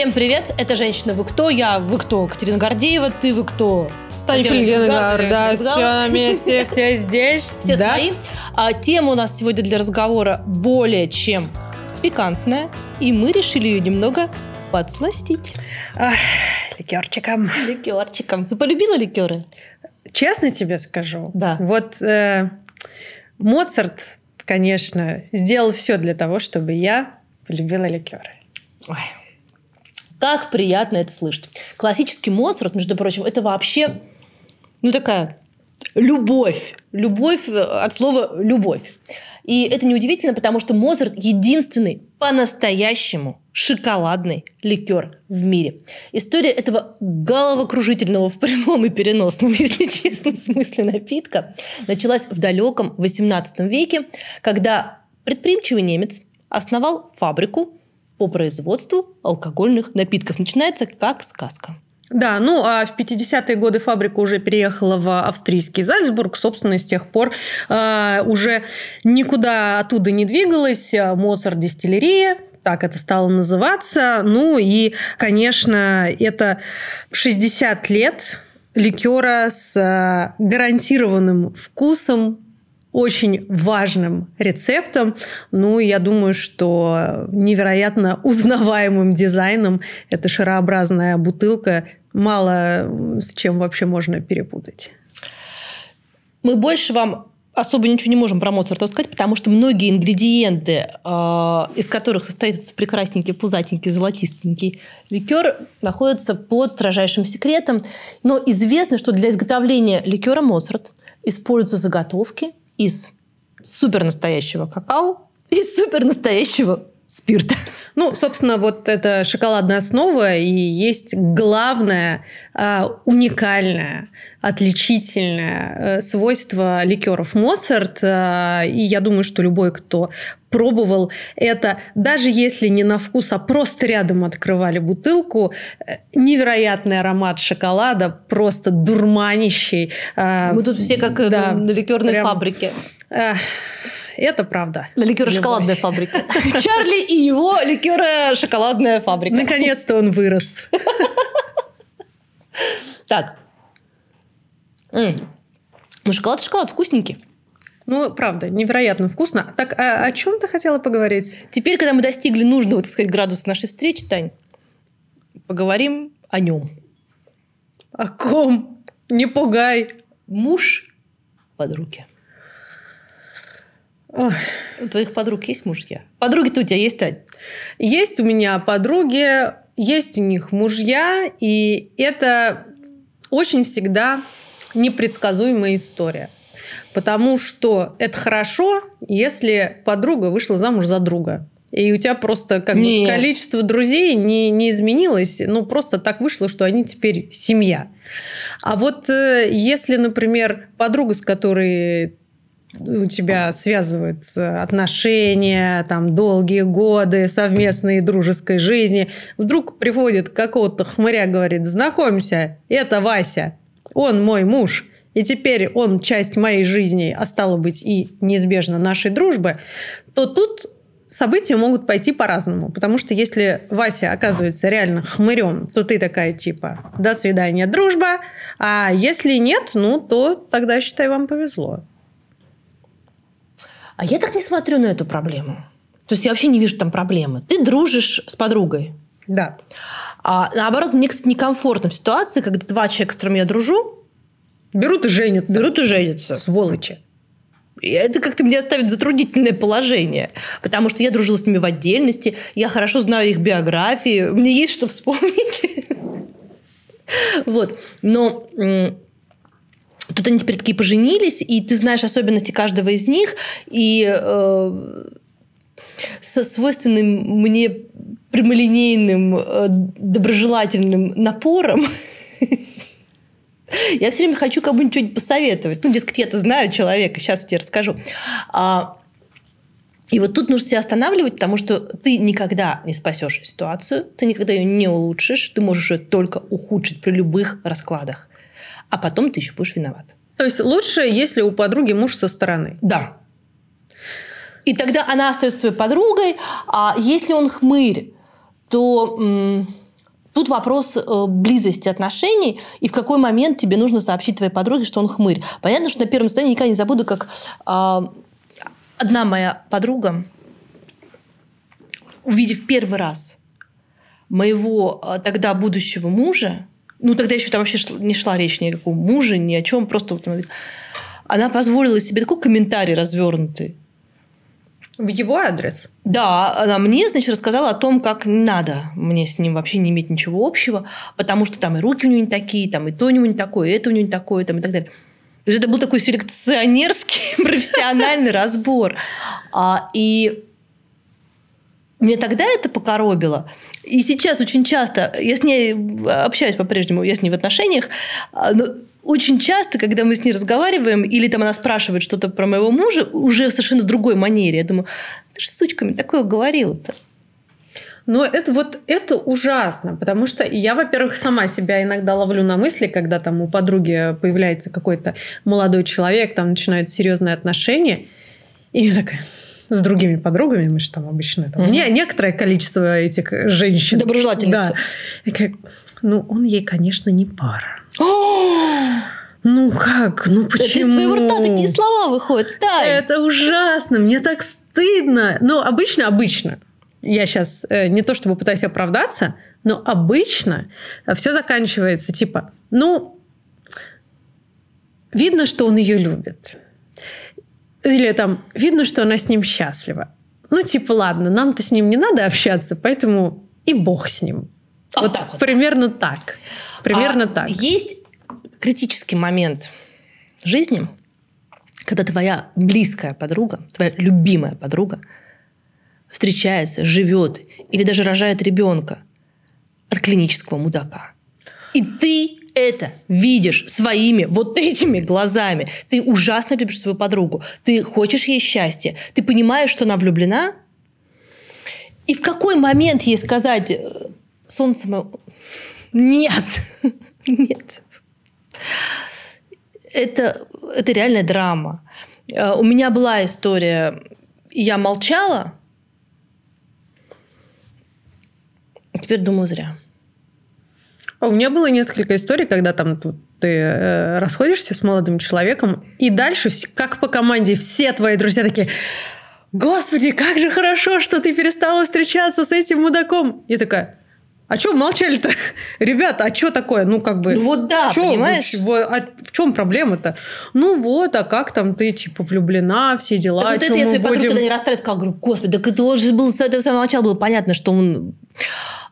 Всем привет, это «Женщина, вы кто?» Я «Вы кто?» Катерина Гордеева, ты «Вы кто?» Таня Фельгенгар, да, все на месте, все здесь. Все да? свои. А, тема у нас сегодня для разговора более чем пикантная, и мы решили ее немного подсластить. Ах, ликерчиком. Ликерчиком. Ты полюбила ликеры? Честно тебе скажу, Да. вот э, Моцарт, конечно, сделал все для того, чтобы я полюбила ликеры. Ой. Как приятно это слышать. Классический Моцарт, между прочим, это вообще, ну, такая любовь. Любовь э, от слова «любовь». И это неудивительно, потому что Моцарт единственный по-настоящему шоколадный ликер в мире. История этого головокружительного в прямом и переносном, если честно, смысле напитка началась в далеком XVIII веке, когда предприимчивый немец основал фабрику по производству алкогольных напитков. Начинается как сказка. Да, ну а в 50-е годы фабрика уже переехала в австрийский Зальцбург. Собственно, с тех пор э, уже никуда оттуда не двигалась. Моцарт дистиллерия, так это стало называться. Ну и, конечно, это 60 лет ликера с э, гарантированным вкусом, очень важным рецептом. Ну, я думаю, что невероятно узнаваемым дизайном эта шарообразная бутылка мало с чем вообще можно перепутать. Мы больше вам особо ничего не можем про Моцарта сказать, потому что многие ингредиенты, э, из которых состоит этот прекрасненький, пузатенький, золотистенький ликер, находятся под строжайшим секретом. Но известно, что для изготовления ликера Моцарт используются заготовки из супер настоящего какао и супер настоящего спирта. Ну, собственно, вот эта шоколадная основа и есть главное э, уникальное, отличительное э, свойство ликеров Моцарт. Э, и я думаю, что любой, кто пробовал это, даже если не на вкус, а просто рядом открывали бутылку, э, невероятный аромат шоколада, просто дурманящий. Э, Мы тут все как э, да, на ликерной прям- фабрике. Это правда. На ликеро-шоколадной фабрике. Чарли и его ликеро-шоколадная фабрика. Наконец-то он вырос. Так. Ну, шоколад, шоколад вкусненький. Ну, правда, невероятно вкусно. Так, а о чем ты хотела поговорить? Теперь, когда мы достигли нужного, так сказать, градуса нашей встречи, Тань, поговорим о нем. О ком? Не пугай. Муж подруги. Ой. У твоих подруг есть мужья? Подруги-то у тебя есть, Тань? Есть у меня подруги, есть у них мужья, и это очень всегда непредсказуемая история. Потому что это хорошо, если подруга вышла замуж за друга. И у тебя просто как бы количество друзей не, не изменилось, ну просто так вышло, что они теперь семья. А вот э, если, например, подруга, с которой у тебя связывают э, отношения, там, долгие годы совместной дружеской жизни. Вдруг приходит какого-то хмыря, говорит, знакомься, это Вася, он мой муж, и теперь он часть моей жизни, а стало быть и неизбежно нашей дружбы, то тут события могут пойти по-разному. Потому что если Вася оказывается реально хмырем, то ты такая типа «до свидания, дружба», а если нет, ну, то тогда, считай, вам повезло. А я так не смотрю на эту проблему. То есть я вообще не вижу там проблемы. Ты дружишь с подругой. Да. А наоборот, мне, кстати, некомфортно в ситуации, когда два человека, с которыми я дружу, Берут и женятся. берут и женятся. Сволочи. И это как-то меня ставит в затруднительное положение. Потому что я дружила с ними в отдельности, я хорошо знаю их биографии, мне есть что вспомнить. Вот. Но тут они теперь такие поженились, и ты знаешь особенности каждого из них, и э, со свойственным мне прямолинейным, э, доброжелательным напором я все время хочу кому-нибудь что-нибудь посоветовать. Ну, дескать, я-то знаю человека, сейчас я тебе расскажу. А, и вот тут нужно себя останавливать, потому что ты никогда не спасешь ситуацию, ты никогда ее не улучшишь, ты можешь ее только ухудшить при любых раскладах. А потом ты еще будешь виноват. То есть лучше, если у подруги муж со стороны. Да. И тогда она остается твоей подругой, а если он хмырь, то м, Тут вопрос э, близости отношений и в какой момент тебе нужно сообщить твоей подруге, что он хмырь. Понятно, что на первом состоянии никогда не забуду, как э, одна моя подруга, увидев первый раз моего э, тогда будущего мужа, ну тогда еще там вообще не шла речь ни о каком муже, ни о чем, просто вот она позволила себе такой комментарий развернутый. В его адрес? Да, она мне, значит, рассказала о том, как не надо мне с ним вообще не иметь ничего общего, потому что там и руки у него не такие, там и то у него не такое, и это у него не такое, там и так далее. То есть это был такой селекционерский профессиональный разбор. А, и мне тогда это покоробило. И сейчас очень часто, я с ней общаюсь по-прежнему, я с ней в отношениях, а, но очень часто, когда мы с ней разговариваем, или там она спрашивает что-то про моего мужа, уже совершенно другой манере, я думаю, ты же сучками такое говорила-то. Но это вот это ужасно, потому что я, во-первых, сама себя иногда ловлю на мысли, когда там у подруги появляется какой-то молодой человек, там начинают серьезные отношения, и я такая, с другими подругами, мы же там обычно там, mm-hmm. не, некоторое количество этих женщин. Доброжелательницы. Да. И как, ну, он ей, конечно, не пара. Ну как? Ну почему? из твоего рта такие слова выходят. Да. Это ужасно. Мне так стыдно. Ну, обычно, обычно. Я сейчас э, не то чтобы пытаюсь оправдаться, но обычно все заканчивается типа, ну, видно, что он ее любит. Или там, видно, что она с ним счастлива. Ну, типа, ладно, нам-то с ним не надо общаться, поэтому и бог с ним. А вот, так вот примерно так. Примерно а так. Есть критический момент жизни, когда твоя близкая подруга, твоя любимая подруга встречается, живет или даже рожает ребенка от клинического мудака. И ты это видишь своими вот этими глазами. Ты ужасно любишь свою подругу. Ты хочешь ей счастья. Ты понимаешь, что она влюблена. И в какой момент ей сказать, э, солнце мое, нет, нет. Это, это реальная драма. Э, у меня была история, я молчала, теперь думаю зря. А у меня было несколько историй, когда там тут ты э, расходишься с молодым человеком, и дальше, как по команде, все твои друзья такие, Господи, как же хорошо, что ты перестала встречаться с этим мудаком. Я такая, а что молчали-то? Ребята, а что такое? Ну, как бы... Ну, вот да, чё, понимаешь? В, а в чем проблема-то? Ну, вот, а как там ты, типа, влюблена, все дела, так вот это своей будем... подруге, когда не расстались, сказала, говорю, господи, так это уже было с этого самого начала было понятно, что он...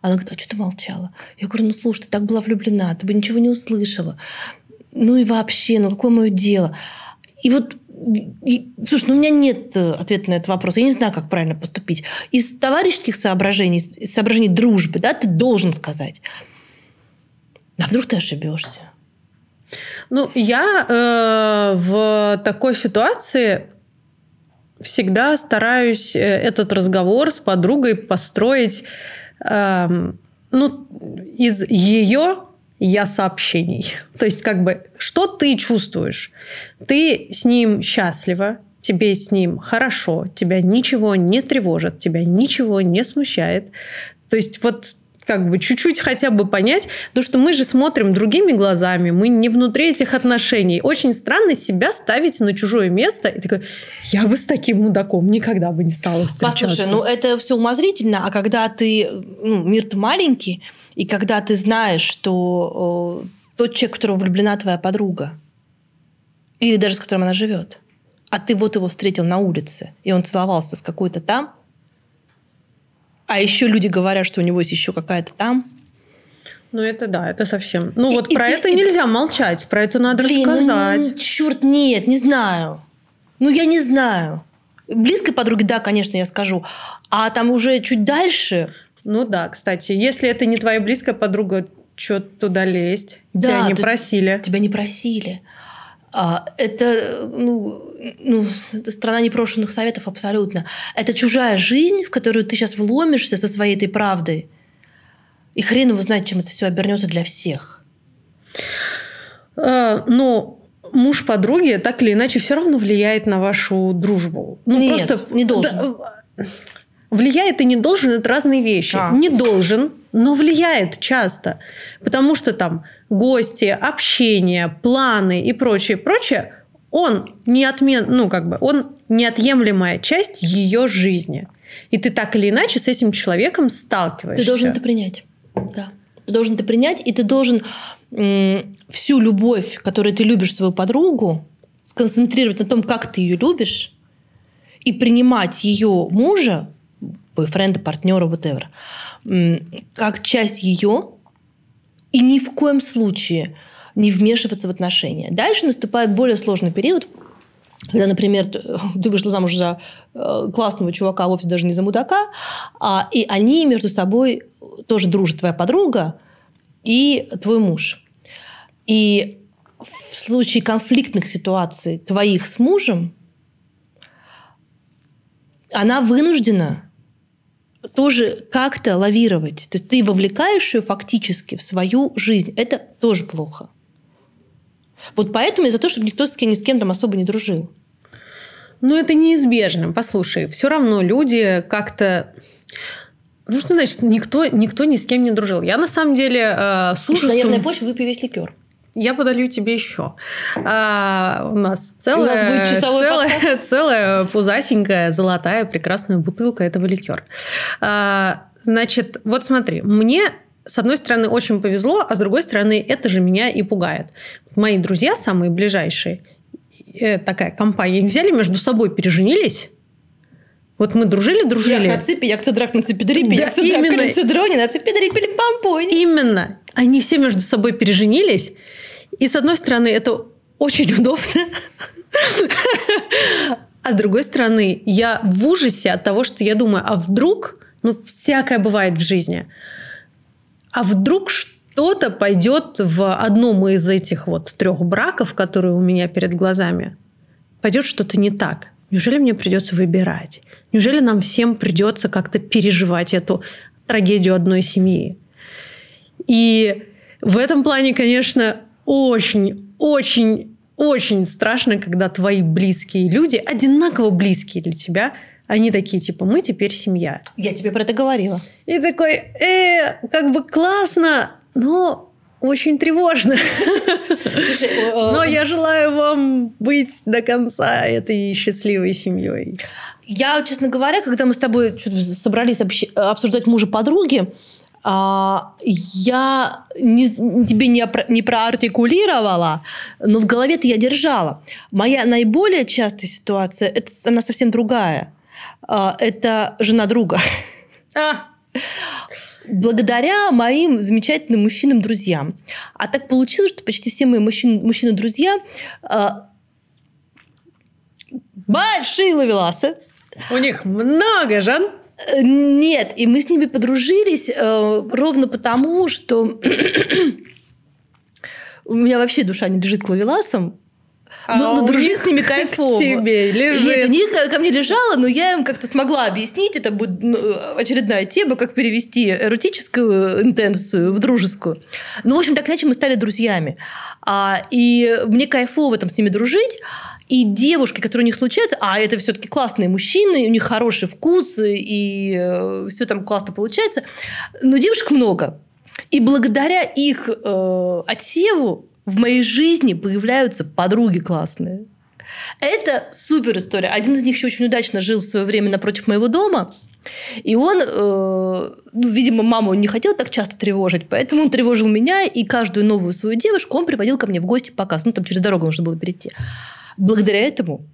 Она говорит, а что ты молчала? Я говорю, ну, слушай, ты так была влюблена, ты бы ничего не услышала. Ну и вообще, ну какое мое дело? И вот и, слушай, ну у меня нет э, ответа на этот вопрос. Я не знаю, как правильно поступить. Из товарищеских соображений, из соображений дружбы, да, ты должен сказать. А вдруг ты ошибешься? Ну, я э, в такой ситуации всегда стараюсь э, этот разговор с подругой построить ну, из ее я сообщений. То есть, как бы, что ты чувствуешь? Ты с ним счастлива, тебе с ним хорошо, тебя ничего не тревожит, тебя ничего не смущает. То есть, вот как бы чуть-чуть хотя бы понять, потому что мы же смотрим другими глазами, мы не внутри этих отношений. Очень странно себя ставить на чужое место и такой, я бы с таким мудаком никогда бы не стала встречаться. Послушай, ну это все умозрительно, а когда ты, ну, мир-то маленький, и когда ты знаешь, что э, тот человек, в которого влюблена твоя подруга, или даже с которым она живет, а ты вот его встретил на улице, и он целовался с какой-то там, а еще люди говорят, что у него есть еще какая-то там. Ну, это да, это совсем. Ну, и, вот и, про и, это и, нельзя молчать, про это надо блин, ну, рассказать. Ну, черт, нет, не знаю. Ну, я не знаю. Близкой подруге, да, конечно, я скажу. А там уже чуть дальше. Ну да, кстати, если это не твоя близкая подруга, что туда лезть? Да, тебя не просили. Тебя не просили. А, это, ну, ну, страна непрошенных советов абсолютно. Это чужая жизнь, в которую ты сейчас вломишься со своей этой правдой. И хрен его знает, чем это все обернется для всех. А, но муж подруги так или иначе все равно влияет на вашу дружбу. Ну, Нет, просто, не должен. Да, влияет и не должен – это разные вещи. А. Не должен – но влияет часто. Потому что там гости, общение, планы и прочее, прочее, он неотмен, ну, как бы, он неотъемлемая часть ее жизни. И ты так или иначе с этим человеком сталкиваешься. Ты должен это принять. Да. Ты должен это принять, и ты должен всю любовь, которую ты любишь свою подругу, сконцентрировать на том, как ты ее любишь, и принимать ее мужа, бойфренда, партнера, whatever, как часть ее, и ни в коем случае не вмешиваться в отношения. Дальше наступает более сложный период, когда, например, ты вышла замуж за э, классного чувака, а вовсе даже не за мудака, а, и они между собой тоже дружат, твоя подруга и твой муж. И в случае конфликтных ситуаций твоих с мужем, она вынуждена тоже как-то лавировать. То есть ты вовлекаешь ее фактически в свою жизнь. Это тоже плохо. Вот поэтому я за то, чтобы никто с кем, ни с кем там особо не дружил. Ну, это неизбежно. Послушай, все равно люди как-то... Ну, что значит, никто, никто ни с кем не дружил? Я на самом деле э, с ужасом... На нервной почве выпей весь ликер. Я подолью тебе еще. А, у нас целая, у нас будет целая, целая пузатенькая, золотая, прекрасная бутылка этого ликера. А, значит, вот смотри, мне с одной стороны, очень повезло, а с другой стороны, это же меня и пугает. Мои друзья, самые ближайшие, э, такая компания, взяли между собой, переженились, вот мы дружили, дружили. Я на цепи, як драк на цепи дрипи, да, як на цедроне, на цепи дрипили помпонь. Именно. Они все между собой переженились. И с одной стороны, это очень удобно. А с другой стороны, я в ужасе от того, что я думаю, а вдруг, ну, всякое бывает в жизни – а вдруг что-то пойдет в одном из этих вот трех браков, которые у меня перед глазами, пойдет что-то не так. Неужели мне придется выбирать? Неужели нам всем придется как-то переживать эту трагедию одной семьи? И в этом плане, конечно, очень, очень, очень страшно, когда твои близкие люди, одинаково близкие для тебя, они такие, типа, мы теперь семья. Я тебе про это говорила. И такой, э, как бы классно, но очень тревожно. Но я желаю вам быть до конца этой счастливой семьей. Я, честно говоря, когда мы с тобой собрались обсуждать мужа подруги, а, я не, тебе не, не проартикулировала, но в голове-то я держала. Моя наиболее частая ситуация, это, она совсем другая. А, это жена друга. А. Благодаря моим замечательным мужчинам-друзьям. А так получилось, что почти все мои мужчины, мужчины-друзья а, большие ловеласы. У них много жен. Нет, и мы с ними подружились э, ровно потому, что у меня вообще душа не лежит к ловеласам, а но, но дружить с ними кайфово. тебе лежит. Нет, они ко мне лежала, но я им как-то смогла объяснить. Это будет ну, очередная тема, как перевести эротическую интенсию в дружескую. Ну, в общем, так иначе мы стали друзьями. А, и мне кайфово там с ними дружить. И девушки, которые у них случаются, а это все-таки классные мужчины, у них хороший вкус, и э, все там классно получается. Но девушек много. И благодаря их э, отсеву в моей жизни появляются подруги классные. Это супер история. Один из них еще очень удачно жил в свое время напротив моего дома. И он, э, ну, видимо, маму не хотел так часто тревожить, поэтому он тревожил меня, и каждую новую свою девушку он приводил ко мне в гости показ. Ну, там через дорогу нужно было перейти. Благодаря этому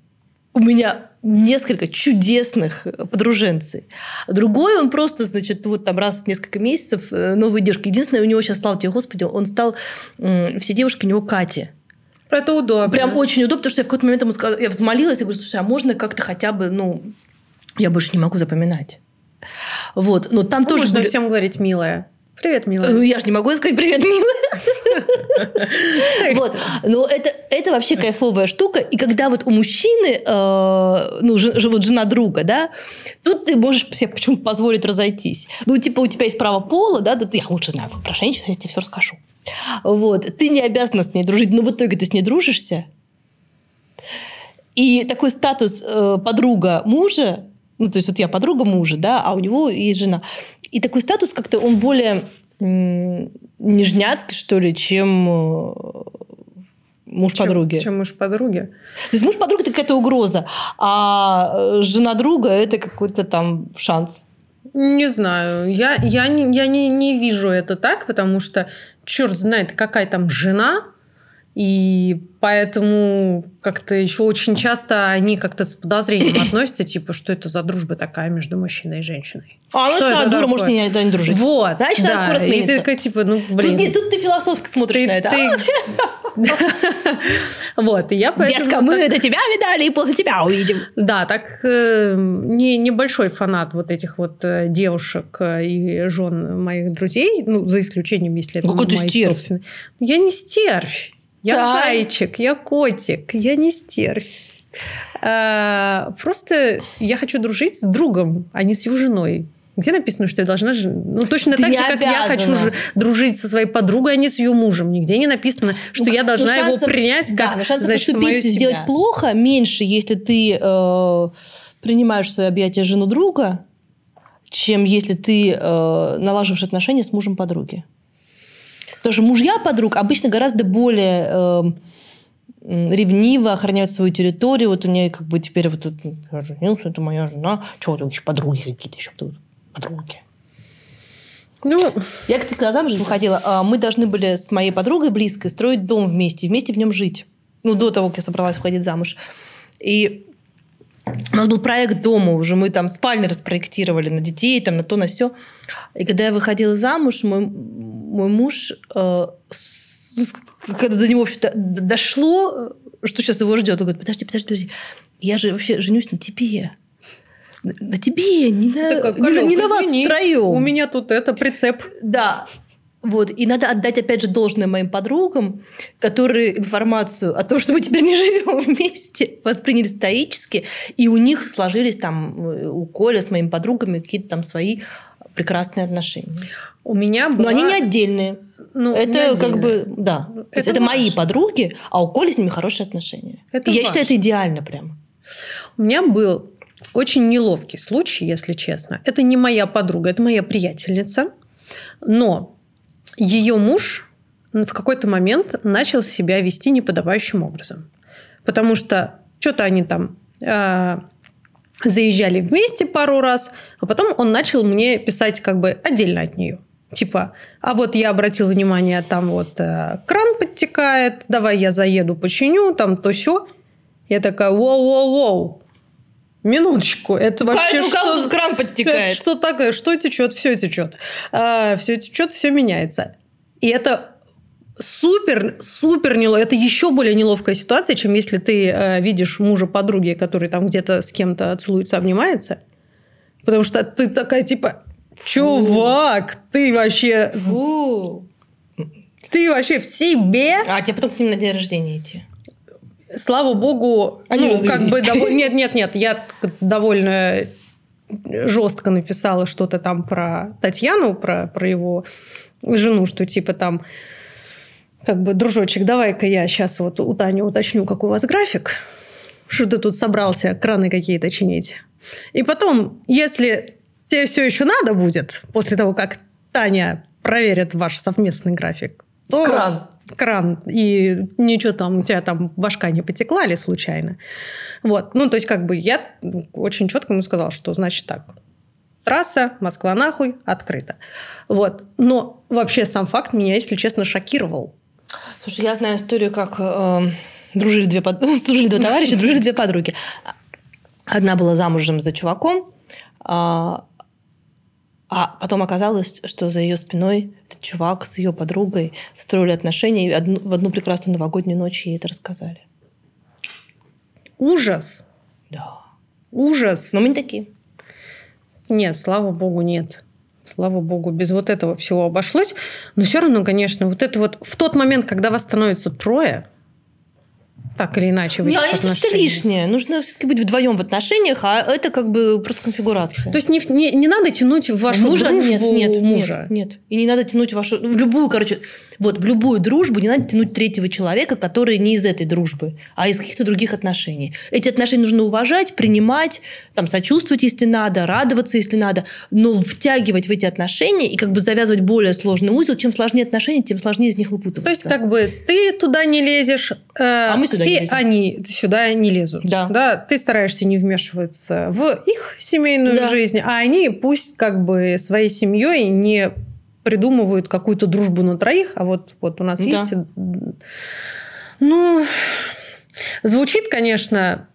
у меня несколько чудесных подруженцей. Другой, он просто, значит, вот там раз в несколько месяцев э, новые девушки. Единственное, у него сейчас, слава тебе, Господи, он стал... Все девушки у него Катя. Это удобно. Прям очень удобно, потому что я в какой-то момент ему сказала, я взмолилась, я говорю, слушай, а можно как-то хотя бы, ну, я больше не могу запоминать. Вот, но там ну, тоже можно были... всем говорить милая. Привет, милая. Ну, я же не могу сказать привет, милая. Вот. Но это, это вообще кайфовая штука. И когда вот у мужчины, э, ну, вот жена друга, да, тут ты можешь себе почему-то позволить разойтись. Ну, типа, у тебя есть право пола, да, тут я лучше знаю про женщин, я тебе все расскажу. Вот. Ты не обязана с ней дружить, но в итоге ты с ней дружишься. И такой статус э, подруга мужа, ну, то есть вот я подруга мужа, да, а у него есть жена. И такой статус как-то, он более нежняцкий, что ли, чем э, муж Чем- подруги. Чем муж подруги. То есть муж подруги – это какая-то угроза, а э, жена друга – это какой-то там шанс. Не знаю. Я, я, не, я не, не вижу это так, потому что черт знает, какая там жена. И поэтому как-то еще очень часто они как-то с подозрением относятся, типа, что это за дружба такая между мужчиной и женщиной. А ну Что это дура, может никогда не дружить. Вот. Значит, она да. скоро И ты сменится. такая, типа, ну, блин. Тут, не- тут ты философски смотришь ты- на это. Вот, и я поэтому... Детка, мы это тебя видали и после тебя увидим. Да, так э, не, небольшой фанат вот этих вот э, девушек э, и жен моих друзей, ну, за исключением, если это ты мои собственные. Я не стервь. Я зайчик, я котик, я не стервь. Э, Просто я хочу дружить с другом, а не с его женой. Где написано, что я должна... Ну, точно Ты так же, как я хочу же дружить со своей подругой, а не с ее мужем. Нигде не написано, что Ну, я ну, должна его шансов- принять как, да, но шансов значит, поступить и сделать себя. плохо меньше, если ты э, принимаешь в свои объятия жену друга, чем если ты э, налаживаешь отношения с мужем подруги. Потому что мужья подруг обычно гораздо более э, ревниво охраняют свою территорию. Вот у меня как бы теперь вот тут я женился, это моя жена. Чего тут еще подруги какие-то еще тут? Подруги. Ну, Я, кстати, когда замуж выходила, а, мы должны были с моей подругой близкой строить дом вместе, вместе в нем жить. Ну, до того, как я собралась выходить замуж. И у нас был проект дома уже, мы там спальни распроектировали на детей, там на то, на все. И когда я выходила замуж, мой, мой муж, э, с- когда до него вообще-то дошло, э, что сейчас его ждет, он говорит, подожди, подожди, подожди, я же вообще женюсь на тебе. На тебе, не на, такая, не на- «Колёк, не на вас извини, втроем. У меня тут это прицеп. Да. Вот. И надо отдать, опять же, должное моим подругам, которые информацию о том, что мы теперь не живем вместе, восприняли стоически. И у них сложились там, э, у Коля с моими подругами какие-то там свои прекрасные отношения. У меня Но была... они не отдельные. ну, это как бы, да. То есть Это это мои подруги, а у Коли с ними хорошие отношения. Это И я считаю, это идеально прям. У меня был очень неловкий случай, если честно. Это не моя подруга, это моя приятельница. Но ее муж в какой-то момент начал себя вести неподобающим образом. Потому что что-то они там э, заезжали вместе пару раз, а потом он начал мне писать как бы отдельно от нее. Типа, а вот я обратил внимание, там вот э, кран подтекает, давай я заеду, починю, там то все. Я такая, воу-воу-воу, минуточку, это вообще Какая- у кого что, тут кран это подтекает? что такое? Что течет? Все течет. все течет, все меняется. И это супер, супер неловко. Это еще более неловкая ситуация, чем если ты э, видишь мужа подруги, который там где-то с кем-то целуется, обнимается. Потому что ты такая типа, чувак, ты вообще, Фу. ты вообще в себе. А тебе потом к ним на день рождения идти. Слава богу, Они ну, как бы дово- нет, нет, нет, я довольно жестко написала что-то там про Татьяну, про, про его жену, что типа там как бы, дружочек, давай-ка я сейчас вот у Тани уточню, какой у вас график, что ты тут собрался краны какие-то чинить. И потом, если тебе все еще надо будет, после того, как Таня проверит ваш совместный график, то Кран. кран, и ничего там, у тебя там башка не потекла ли случайно. Вот. Ну, то есть, как бы я очень четко ему сказала, что значит так. Трасса, Москва нахуй, открыта. Вот. Но вообще сам факт меня, если честно, шокировал. Слушай, я знаю историю, как э, дружили, две, под- дружили два товарища, дружили две подруги. Одна была замужем за чуваком, а, а потом оказалось, что за ее спиной этот чувак с ее подругой строили отношения, и одну- в одну прекрасную новогоднюю ночь ей это рассказали. Ужас. Да. Ужас. Но мы не такие. Нет, слава богу, нет. Слава богу, без вот этого всего обошлось. Но все равно, конечно, вот это вот в тот момент, когда вас становится трое, так или иначе, в Не, этих а это отношениях. лишнее. Нужно все-таки быть вдвоем в отношениях, а это как бы просто конфигурация. То есть не, не, не надо тянуть в вашу мужа дружбу нет, нет, мужа. Нет, нет. И не надо тянуть вашу... В любую, короче... Вот в любую дружбу не надо тянуть третьего человека, который не из этой дружбы, а из каких-то других отношений. Эти отношения нужно уважать, принимать, там, сочувствовать, если надо, радоваться, если надо, но втягивать в эти отношения и как бы завязывать более сложный узел. Чем сложнее отношения, тем сложнее из них выпутываться. То есть, как бы ты туда не лезешь, э, а мы сюда и не лезем. они сюда не лезут. Да. да. Ты стараешься не вмешиваться в их семейную Да. жизнь, а они пусть как бы своей семьей не придумывают какую-то дружбу на троих, а вот, вот у нас Да. есть... Ну, звучит, конечно,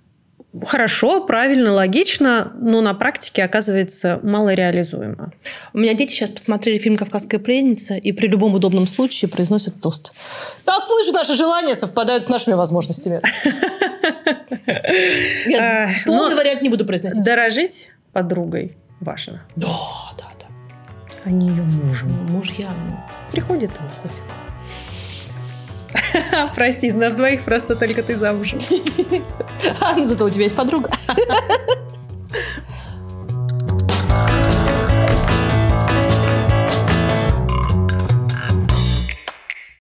хорошо, правильно, логично, но на практике оказывается малореализуемо. У меня дети сейчас посмотрели фильм «Кавказская пленница» и при любом удобном случае произносят тост. Так пусть же наши желания совпадают с нашими возможностями. Я Э, полный вариант не буду произносить. Дорожить подругой важно, Да, да, да. а не ее мужем. Мужья. ну. Приходит и уходит. Прости, из нас двоих просто только ты замужем. А, ну зато у тебя есть подруга.